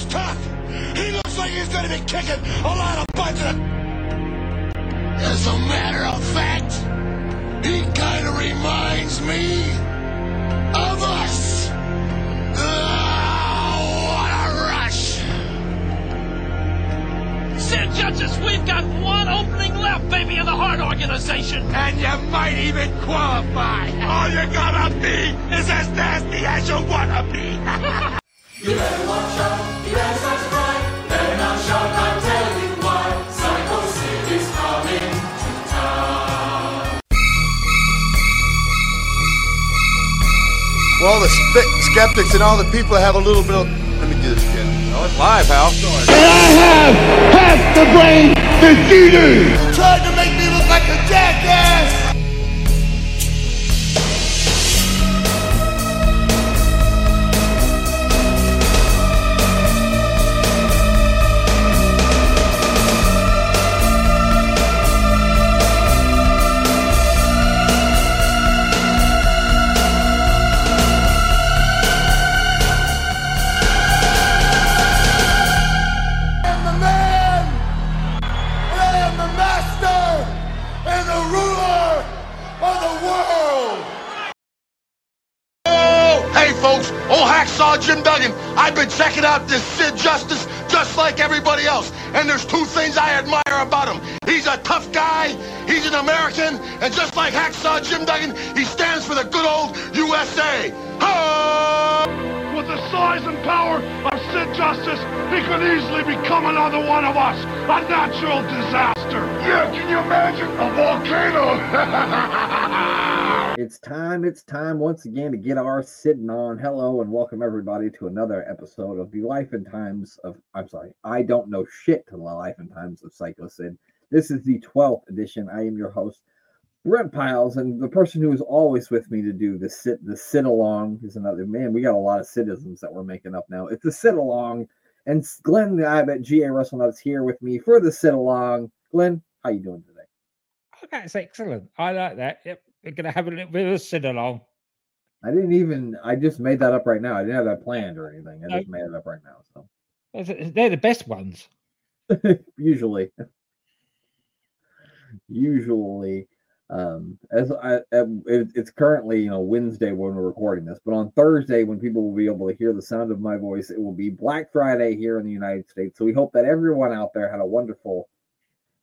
is tough. He looks like he's going to be kicking a lot of butts. As a matter of fact, he kind of reminds me of us. Oh, what a rush! Sid Justice, we've got one opening left, baby, in the Heart Organization. And you might even qualify. All you gotta be is as nasty as you wanna be. You better watch out, you better start to cry. Better not shout, I'll tell you why. Sycho Sid is coming to town. Well, the spe- skeptics and all the people have a little bit of. Let me do this again. Oh, it's live, Hal. Tried to make me look like a jackass. Jim Duggan. I've been checking out this Sid Justice just like everybody else. And there's two things I admire about him. He's a tough guy, he's an American, and just like hacksaw Jim Duggan, he stands for the good old USA. Ho! With the size and power of Sid Justice, he could easily become another one of us. A natural disaster. Yeah, can you imagine? A volcano. It's time, it's time once again to get our sitting on. Hello and welcome everybody to another episode of the Life and Times of I'm sorry, I don't know shit to the Life and Times of Sycho Sid. This is the 12th edition. I am your host, Brent Piles, and the person who is always with me to do the sit the sit along is another man. We got a lot of citizens that we're making up now. It's the sit along. And Glenn the I bet GA Russell Nuts here with me for the sit along. Glenn, how you doing today? That's excellent. I like that. Yep. We're going to have a little bit of a sit along. I didn't even. I just made that up right now. I didn't have that planned or anything. I No. just made it up right now. So They're the best ones. usually, usually, um, as I, it's currently you know Wednesday when we're recording this, but on Thursday when people will be able to hear the sound of my voice, it will be Black Friday here in the United States. So we hope that everyone out there had a wonderful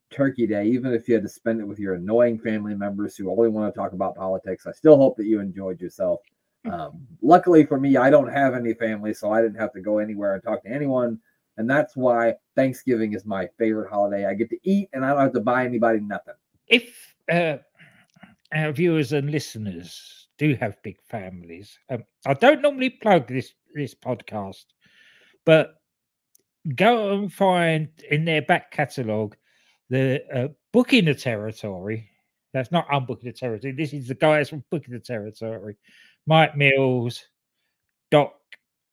Turkey Day, even if you had to spend it with your annoying family members who only want to talk about politics. I still hope that you enjoyed yourself. Um, luckily for me, I don't have any family, so I didn't have to go anywhere and talk to anyone. And that's why Thanksgiving is my favorite holiday. I get to eat and I don't have to buy anybody nothing. If uh, our viewers and listeners do have big families, um, I don't normally plug this this podcast, but go and find in their back catalogue the uh, booking the territory. That's not unbooking the territory. This is the guys from booking the territory. Mike Mills, Doc,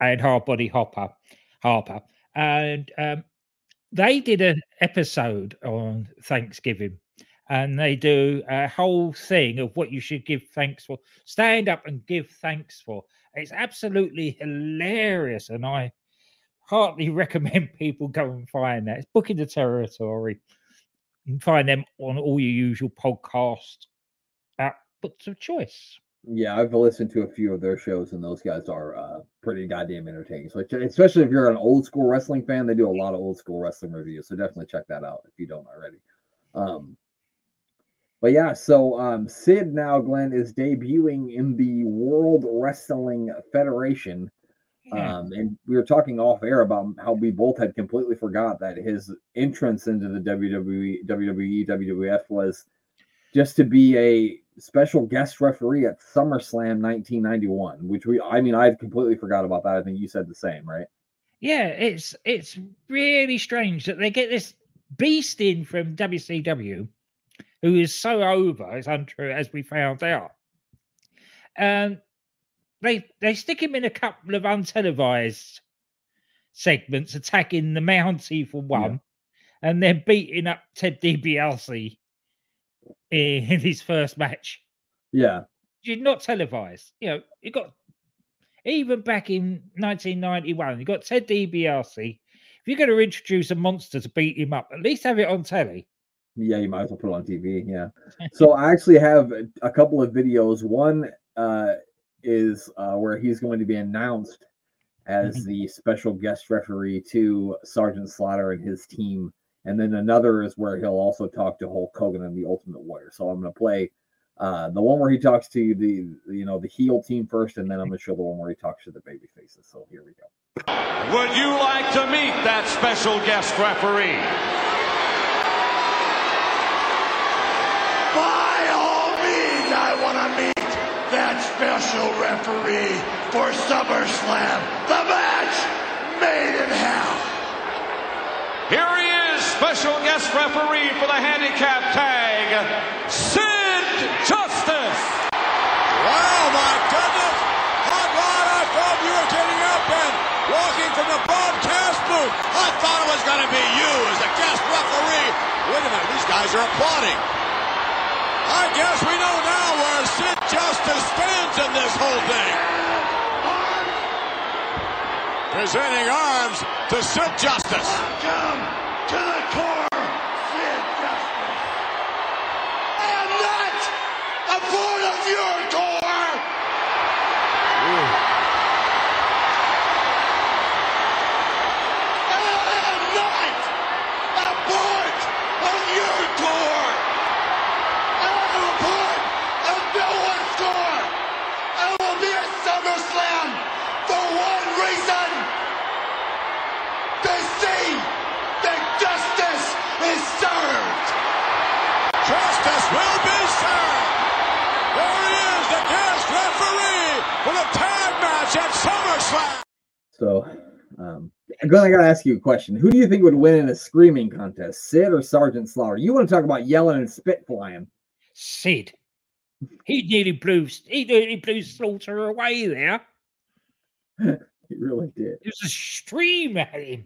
and Hardbody Hopper, Harper, and um, they did an episode on Thanksgiving, and they do a whole thing of what you should give thanks for. Stand up and give thanks for. It's absolutely hilarious, and I heartily recommend people go and find that. It's booking the territory. You can find them on all your usual podcast outputs of choice. Yeah, I've listened to a few of their shows, and those guys are uh, pretty goddamn entertaining. So, especially if you're an old school wrestling fan, they do a lot of old school wrestling reviews. So definitely check that out if you don't already. Um, but yeah, so um, Sid now, Glenn, is debuting in the World Wrestling Federation. Yeah. Um, and we were talking off air about how we both had completely forgot that his entrance into the WWE, WWE, WWF was just to be a special guest referee at SummerSlam 1991, which we, I mean, I completely forgot about that. I think you said the same, right? Yeah, it's it's really strange that they get this beast in from WCW, who is so over. It's untrue, as we found out. And they they stick him in a couple of untelevised segments, attacking the Mountie for one, and then beating up Ted DiBiase in his first match. Yeah. You're not televised. You know, you got Even back in 1991, you got Ted DiBiase. If you're going to introduce a monster to beat him up, at least have it on telly. Yeah, you might as well put it on TV. Yeah. So I actually have a couple of videos. One uh, is uh, where he's going to be announced as the special guest referee to Sergeant Slaughter and his team, and then another is where he'll also talk to Hulk Hogan and the Ultimate Warrior. So I'm going to play uh, the one where he talks to the you know the heel team first, and then I'm going to show the one where he talks to the baby faces. So here we go. Would you like to meet that special guest referee? By all means, I want to meet that special referee for SummerSlam, the match made in hell. Here he is, special guest referee for the handicap tag, Sid Justice. Wow, my goodness! Hot Rod, I thought you were getting up and walking from the broadcast booth. I thought it was going to be you as a guest referee. Wait a minute, these guys are applauding. I guess we know now where Sid Justice stands in this whole thing. Presenting arms to Sid Justice. Come to the corps, Sid Justice. I am not a part of your corps. I am not a part of your corps. I am a part of no one's corps. I will be at SummerSlam for one reason to see that justice is served. Justice will be served. There he is, the guest referee for the tag match at SummerSlam. So, um, Glenn, I got to ask you a question. Who do you think would win in a screaming contest, Sid or Sergeant Slaughter? You want to talk about yelling and spit flying? Sid. He nearly blew he nearly blew Slaughter away there. He really did. It was a stream at him.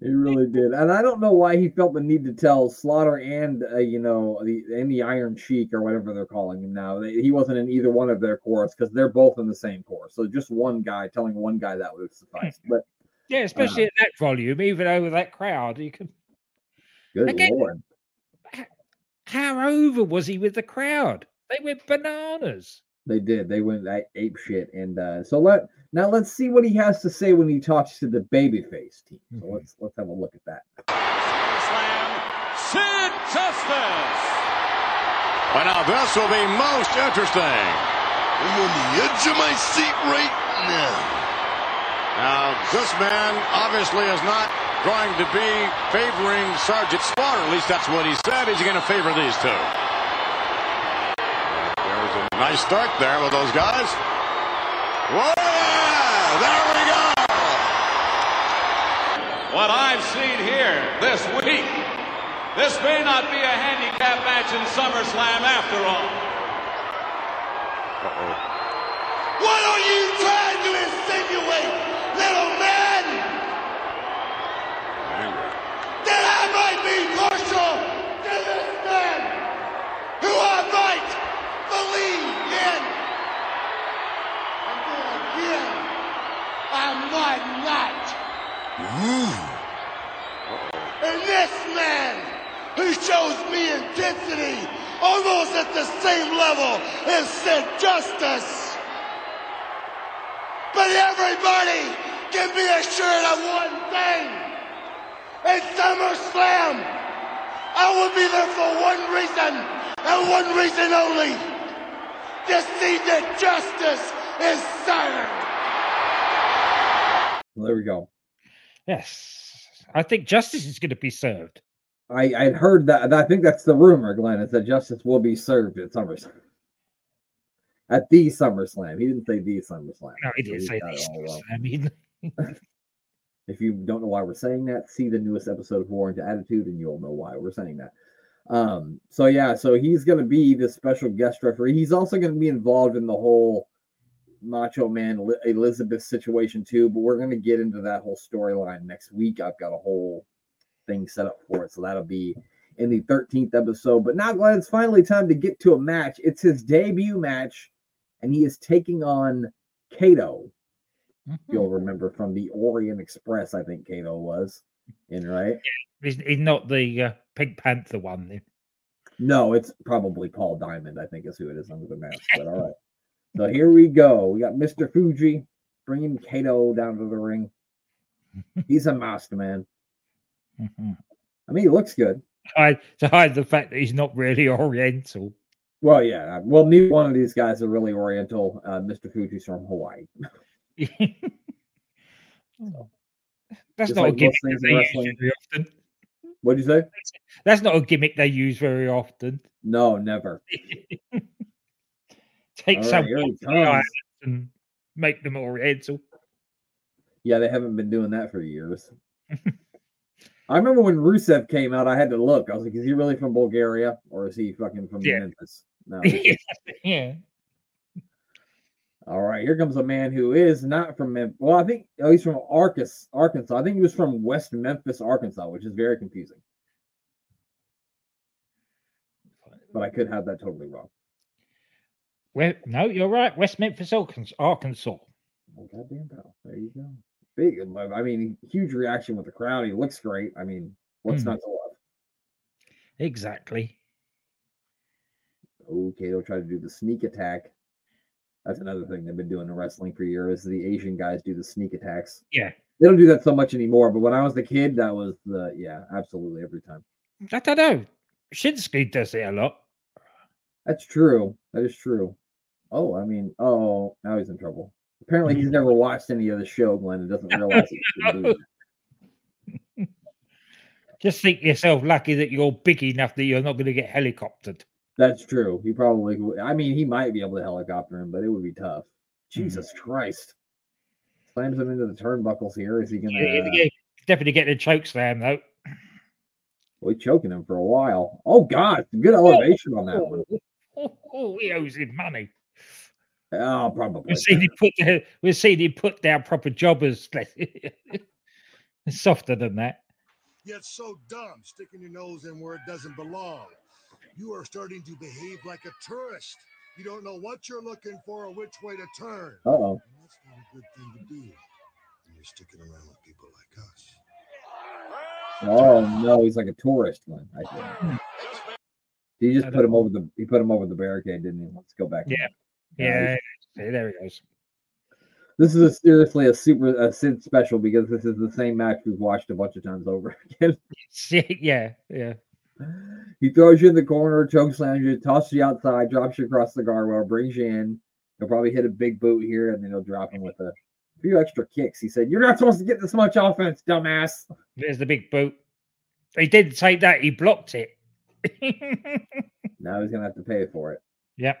He really did, and I don't know why he felt the need to tell Slaughter and uh, you know the and the Iron Sheik or whatever they're calling him now. They, he wasn't in either one of their cores because they're both in the same corps. So just one guy telling one guy that would suffice. But Yeah, especially at that volume, even over that crowd, you can. good Again, lord, How over was he with the crowd? They went bananas. They did. They went a- ape shit, and uh, so let now let's see what he has to say when he talks to the babyface team. So let's let's have a look at that. SummerSlam, Sid Justice. Well, now this will be most interesting. I'm on the edge of my seat right now. Now, this man obviously is not going to be favoring Sergeant Slaughter. At least that's what he said. He's going to favor these two. There's a nice start there with those guys. Whoa! There we go! What I've seen here this week, this may not be a handicap match in SummerSlam after all. What are you trying to insinuate, little man? That I might be partial to this man who I might believe in. And then again, I might not. And this man who shows me intensity almost at the same level as Sid Justice. But everybody can be assured of one thing. At SummerSlam, I will be there for one reason and one reason only. To see that justice is served. Well, there we go. Yes. I think justice is going to be served. I I'd heard that. I think that's the rumor, Glenn, is that justice will be served at SummerSlam. At the SummerSlam. He didn't say the SummerSlam. No, he didn't he's say got it this. all wrong. I mean, If you don't know why we're saying that, see the newest episode of War into Attitude, and you'll know why we're saying that. Um, so yeah, so he's gonna be the special guest referee. He's also gonna be involved in the whole Macho Man Elizabeth situation too, but we're gonna get into that whole storyline next week. I've got a whole thing set up for it, so that'll be in the 13th episode. But now, Glenn, it's finally time to get to a match. It's his debut match, and he is taking on Kato. Mhm. You'll remember from the Orient Express, I think Kato was in, right? He's, he's not the uh, Pink Panther one. Then. No, it's probably Paul Diamond, I think is who it is under the mask. But all right. So here we go. We got Mr. Fuji bringing Kato down to the ring. He's a master man. Mhm. I mean, he looks good. Hide, to hide the fact that he's not really Oriental. Well, yeah. Well, neither one of these guys are really Oriental. Uh, Mr. Fuji's from Hawaii. That's Just not like a gimmick that they use very often. What'd you say? That's not a gimmick they use very often. No, never. Take some right, here he off the comes. islands and make them Oriental. Yeah, they haven't been doing that for years. I remember when Rusev came out, I had to look. I was like, is he really from Bulgaria or is he fucking from Yeah. Memphis? No. yeah. All right, here comes a man who is not from Memphis. Well, I think oh, he's from Arkansas, Arkansas. I think he was from West Memphis, Arkansas, which is very confusing. But I could have that totally wrong. Well, no, you're right. West Memphis, Arkansas. Oh, goddamn pal. There you go. Big. I mean, huge reaction with the crowd. He looks great. I mean, what's Mhm. not to love? Exactly. Oh, Kato try to do the sneak attack. That's another thing they've been doing in wrestling for years. The Asian guys do the sneak attacks. Yeah. They don't do that so much anymore, but when I was the kid, that was the yeah, absolutely every time. I don't know. Shinsuke does it a lot. That's true. That is true. Oh, I mean, oh, now he's in trouble. Apparently, he's never watched any of the show, Glenn, and doesn't realize he's been doing that. Just think yourself lucky that you're big enough that you're not going to get helicoptered. That's true. He probably, would- I mean, he might be able to helicopter him, but it would be tough. Mm-hmm. Jesus Christ! Slams him into the turnbuckles here. Is he gonna? Yeah, yeah, uh, definitely get the choke slam though. Well, he's choking him for a while. Oh God, good oh, elevation on that one. Oh oh, oh, oh, he owes him money. Oh, probably. We've seen him put down, we've seen him put down proper jobbers. It's softer than that. Yet so dumb, sticking your nose in where it doesn't belong. You are starting to behave like a tourist. You don't know what you're looking for or which way to turn. Uh oh. That's not a good thing to do when you're sticking around with people like us. Oh no, he's like a tourist one. I think. He just put him over the. He put him over the barricade, didn't he? Let's go back. Yeah. Yeah, Yeah, there he goes. This is a, seriously a super a Sid special because this is the same match we've watched a bunch of times over again. Yeah, yeah. He throws you in the corner, choke slams you, tosses you outside, drops you across the guardrail, brings you in. He'll probably hit a big boot here, and then he'll drop him with a few extra kicks. He said, "You're not supposed to get this much offense, dumbass." There's the big boot. He didn't say that, he blocked it. Now he's gonna have to pay for it. yep.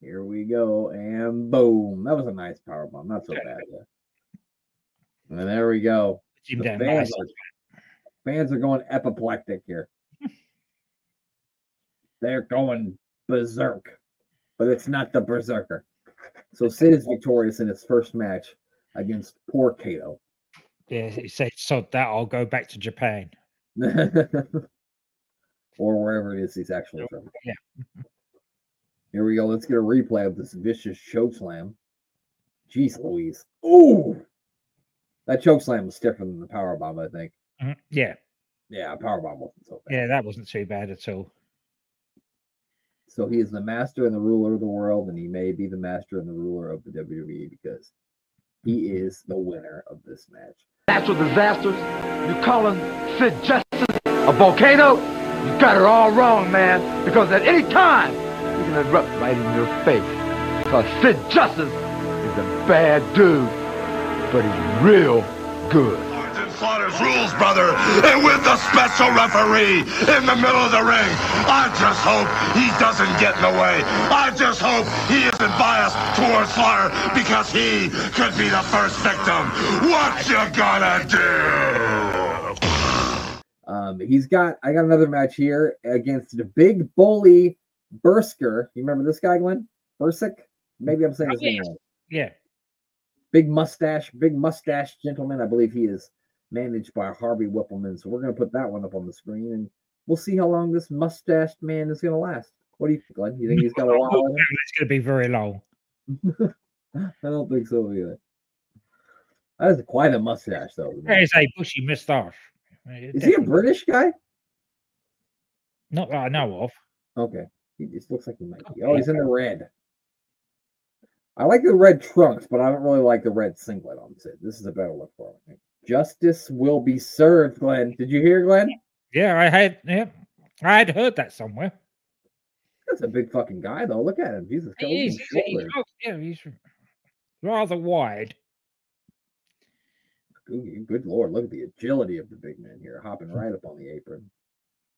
Here we go, and boom! That was a nice power bomb. Not so bad. Yeah. And there we go. The fans, are, fans are going apoplectic here. They're going berserk, but it's not the Berzerker. So Sid is victorious in his first match against poor Kato. Yeah, he said, sod that, I'll go back to Japan. or wherever it is he's actually from. Yeah. Here we go. Let's get a replay of this vicious choke slam. Jeez Louise. Ooh. That choke slam was stiffer than the power bomb, I think. Mhm. Yeah, Yeah, power bomb wasn't so bad. yeah, that wasn't too bad at all. So he is the master and the ruler of the world, and he may be the master and the ruler of the WWE because he is the winner of this match. natural disasters. You call him Sid Justice a volcano? You got it all wrong, man. Because at any time, he can erupt right in your face. Because Sid Justice is a bad dude, but he's real good. Sergeant Slaughter's rules, brother, and with the special referee in the middle of the ring. I just hope he doesn't get in the way. I just hope he isn't biased towards Slaughter because he could be the first victim. What you gonna do? Um, he's got I got another match here against the big bully Bursker. You remember this guy, Glenn? Bursick? Maybe I'm saying his name wrong. Yeah, Big mustache, big mustache gentleman. I believe he is managed by Harvey Wippleman. So we're gonna put that one up on the screen and we'll see how long this mustached man is gonna last. What do you think, Glenn? You think he's got a while it's going to be very long. I don't think so either. That is quite a mustache, though. man. There's a bushy moustache. Uh, Is he a British guy? Not that I know of. Okay. He just looks like he might be. Oh, he's in the red. I like the red trunks, but I don't really like the red singlet on Sid. This is a better look for him. Justice will be served, Glenn. Did you hear, Glenn? Yeah, I had. Yeah, I had heard that somewhere. That's a big fucking guy, though. Look at him. Jesus. He he's- he's- oh, yeah, he's rather wide. Good, good lord, look at the agility of the big man here, hopping right up on the apron.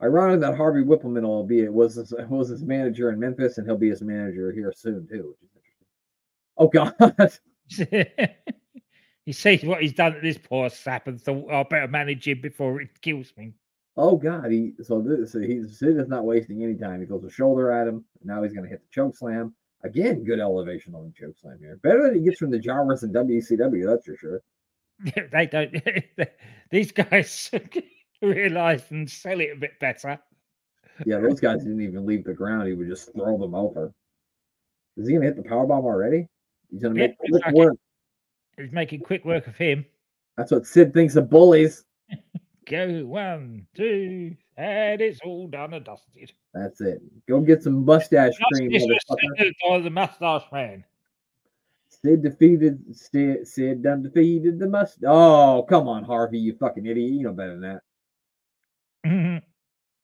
Ironic that Harvey Wippleman will be it was his, was his manager in Memphis, and he'll be his manager here soon too. Which is interesting. Oh God, he sees what he's done to this poor sap and thought, oh, I better manage him before it kills me. oh God. He so this so he's Sid is not wasting any time. He goes a shoulder at him. Now he's gonna hit the choke slam again. Good elevation on the choke slam here. Better than he gets from the Jarvis and WCW. That's for sure. they don't. these guys realize and sell it a bit better. Yeah, those guys didn't even leave the ground. He would just throw them over. Is he gonna hit the power bomb already? He's gonna Yeah, make quick okay. work. He's making quick work of him. That's what Sid thinks of bullies. Go one, two, and it's all done and dusted. That's it. Go get some mustache cream, motherfucker. the mustache man. Sid defeated Sid, Sid done defeated the must. Oh, come on, Harvey, you fucking idiot. You know better than that. Mhm.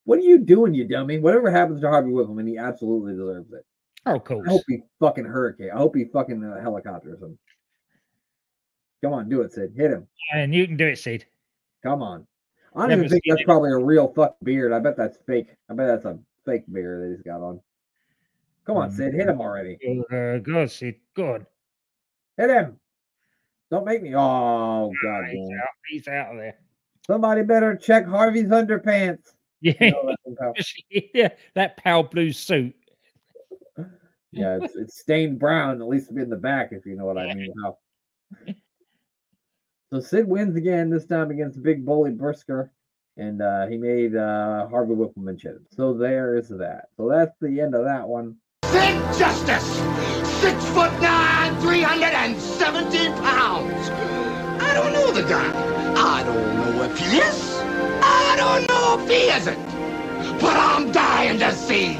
What are you doing, you dummy? Whatever happens to Harvey Wippleman, he absolutely deserves it. Oh, course. I hope he fucking hurricane. I hope he fucking uh, helicopters him. Come on, do it, Sid. Hit him. And you can do it, Sid. Come on. I don't Never even think that's it. probably a real fucking beard. I bet that's fake. I bet that's a fake beard that he's got on. Come on, Sid. Hit him already. Uh, good, Sid. Good. Hit him. Don't make me. Oh, God. He's out. He's out of there. Somebody better check Harvey's underpants. Yeah. You know that yeah, that pale blue suit. yeah, it's, it's stained brown, at least in the back, if you know what I mean. How. So Sid wins again, this time against Big Bully Brisker, and uh, he made uh, Harvey Wippleman chip. So there is that. So that's the end of that one. Sid Justice, six foot nine, 317 pounds. I don't know the guy. I don't know if he is. I don't know if he isn't. But I'm dying to see.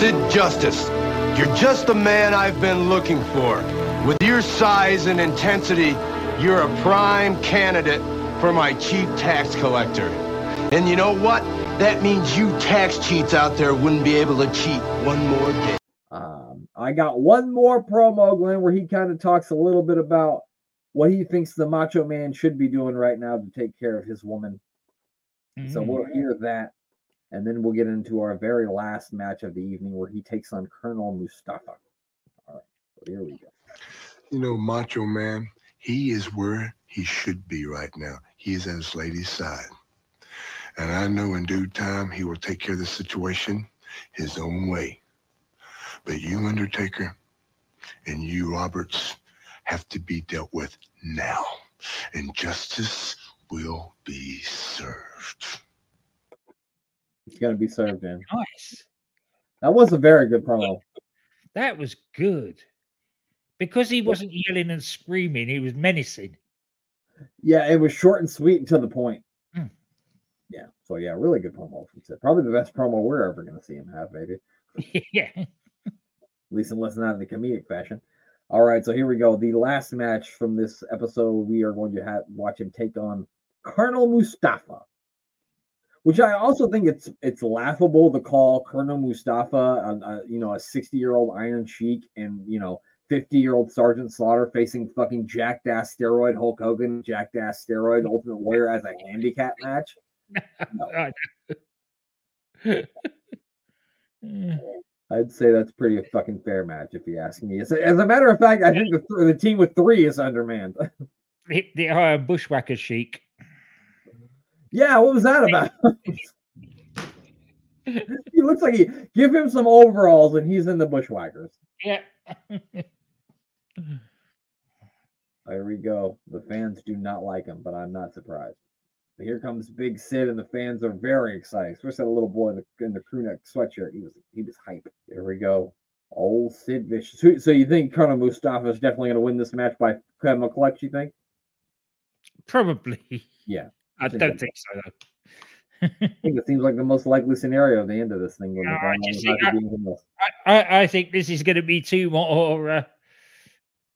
Sid Justice, you're just the man I've been looking for. With your size and intensity, you're a prime candidate for my chief tax collector. And you know what? That means you tax cheats out there wouldn't be able to cheat one more day. Um, I got one more promo, Glenn, where he kind of talks a little bit about what he thinks the Macho Man should be doing right now to take care of his woman. So we'll hear that, and then we'll get into our very last match of the evening where he takes on Colonel Mustafa. All right, so here we go. You know, Macho Man, he is where he should be right now. He is at his lady's side. And I know in due time he will take care of the situation his own way. But you, Undertaker, and you, Roberts, have to be dealt with now. And justice will be served. It's gonna be served in. Nice. That was a very good promo. That was good. Because he wasn't yelling and screaming, he was menacing. Yeah, it was short and sweet and to the point. Hmm. Yeah, so yeah, really good promo from Sid. Probably the best promo we're ever gonna see him have, maybe. yeah. At least unless not in the comedic fashion. All right, so here we go. The last match from this episode, we are going to have watch him take on Colonel Mustafa. Which I also think it's it's laughable to call Colonel Mustafa, a, a, you know, a sixty year old Iron Sheik, and you know, fifty year old Sergeant Slaughter facing fucking jacked ass steroid Hulk Hogan, jacked ass steroid Ultimate Warrior as a handicap match. Know. I'd say that's pretty a fucking fair match if you ask me. As a, as a matter of fact, I think the, the team with three is undermanned. the, the uh, bushwhacker chic. Yeah, what was that about? he looks like he give him some overalls and he's in the bushwhackers. Yeah. There we go. The fans do not like him, but I'm not surprised. But here comes Big Sid, and the fans are very excited. Especially the little boy in the, in the crew neck sweatshirt. He was he was hype. There we go. Old Sid Vicious. Who- So you think Colonel Mustafa is definitely going to win this match by Kevin McClellan? You think? Probably. Yeah. I think don't think so. Though. I think it seems like the most likely scenario at the end of this thing. No, I think I- being the most- I, I, I think this is going to be two more uh,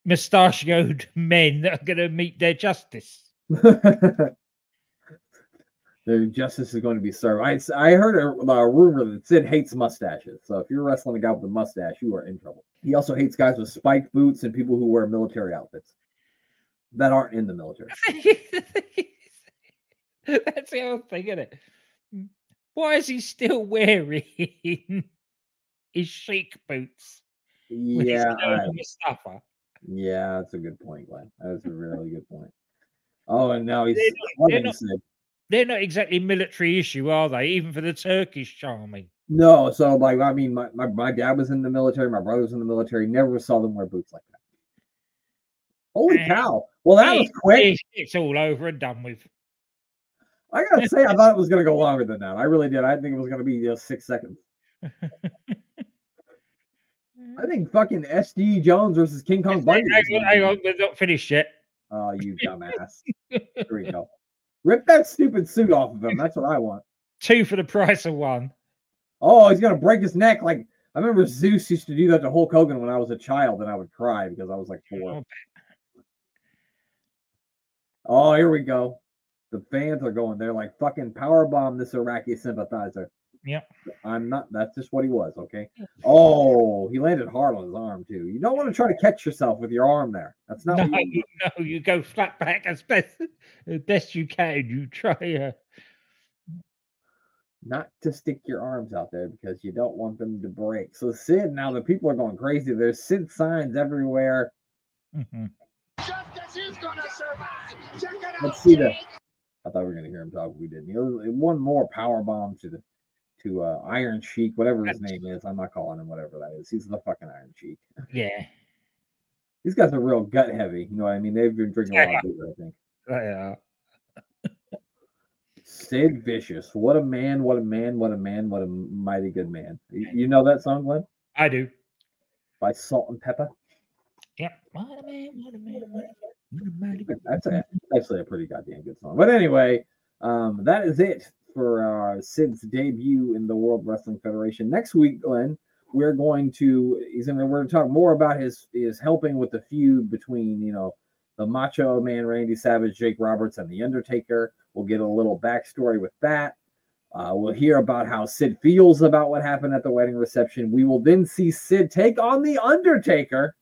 mustachioed men that are going to meet their justice. the justice is going to be served. I heard a, a rumor that Sid hates mustaches. So if you're wrestling a guy with a mustache, you are in trouble. He also hates guys with spiked boots and people who wear military outfits that aren't in the military. That's the other thing, isn't it? Why is he still wearing his chic boots? Yeah, Mustafa? yeah, that's a good point, Glenn. That's a really good point. Oh, and now he's They're not- they're not- They're not exactly military issue, are they? Even for the Turkish army. No, so like I mean, my, my, my dad was in the military, my brother was in the military. Never saw them wear boots like that. Holy Eh, cow! Well, that was It- quick. It's all over and done with. I gotta say, I thought it was gonna go longer than that. I really did. I think it was gonna be just six seconds. I think fucking SD Jones versus King Kong Bundy. Hang is on, gonna hang be- on, we're not finished yet. Oh, you dumbass! Here we go. Rip that stupid suit off of him. That's what I want. Two for the price of one. Oh, he's gonna break his neck. Like I remember Zeus used to do that to Hulk Hogan when I was a child, and I would cry because I was like four. Oh, oh here we go. The fans are going. They're like fucking power bomb this Iraqi sympathizer. Yep. I'm not. That's just what he was. Okay. Oh, he landed hard on his arm too. You don't want to try to catch yourself with your arm there. That's not. No, what you no, you go flat back as best as best you can. You try. Uh, not to stick your arms out there because you don't want them to break. So Sid, now the people are going crazy. There's Sid signs everywhere. mhm. Let's see the. I thought we were gonna hear him talk, but we didn't. It was one more power bomb to the to uh, Iron Sheik, whatever his name is. I'm not calling him whatever that is. He's the fucking Iron Sheik. Yeah. These guys are real gut heavy. You know what I mean? They've been drinking a lot of beer, I think. Yeah. Sid Vicious. What a man, what a man, what a man, what a mighty good man. You, you know that song, Glenn? I do. By Salt-N-Pepa? Yep. What a man, what a man, what a what a mighty good That's a, actually a pretty goddamn good song. But anyway, um, that is it for uh, Sid's debut in the World Wrestling Federation. Next week, Glenn, we're going to he's gonna we're gonna talk more about his his helping with the feud between you know the Macho Man Randy Savage, Jake Roberts, and the Undertaker. We'll get a little backstory with that. Uh, we'll hear about how Sid feels about what happened at the wedding reception. We will then see Sid take on the Undertaker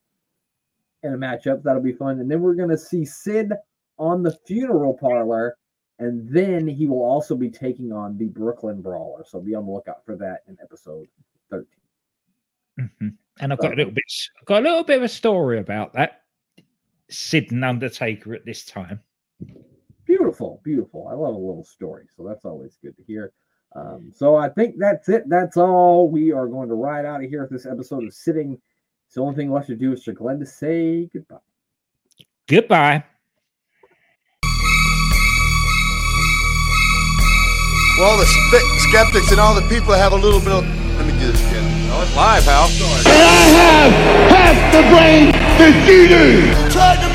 in a matchup. That'll be fun. And then we're going to see Sid on the funeral parlor. And then he will also be taking on the Brooklyn Brawler. So be on the lookout for that in episode 13. Mhm. And I've got a little bit, I've got a little bit of a story about that. Sid and Undertaker at this time. Beautiful, beautiful. I love a little story. So that's always good to hear. Um, so I think that's it. That's all. We are going to ride out of here with this episode of Sitting. So the only thing left to do is for Glenn to say goodbye. Goodbye. Well, all the spe- skeptics and all the people that have a little bit of. Let me do this again. Oh, it's live, pal. And I have half the brain that you do. Tried to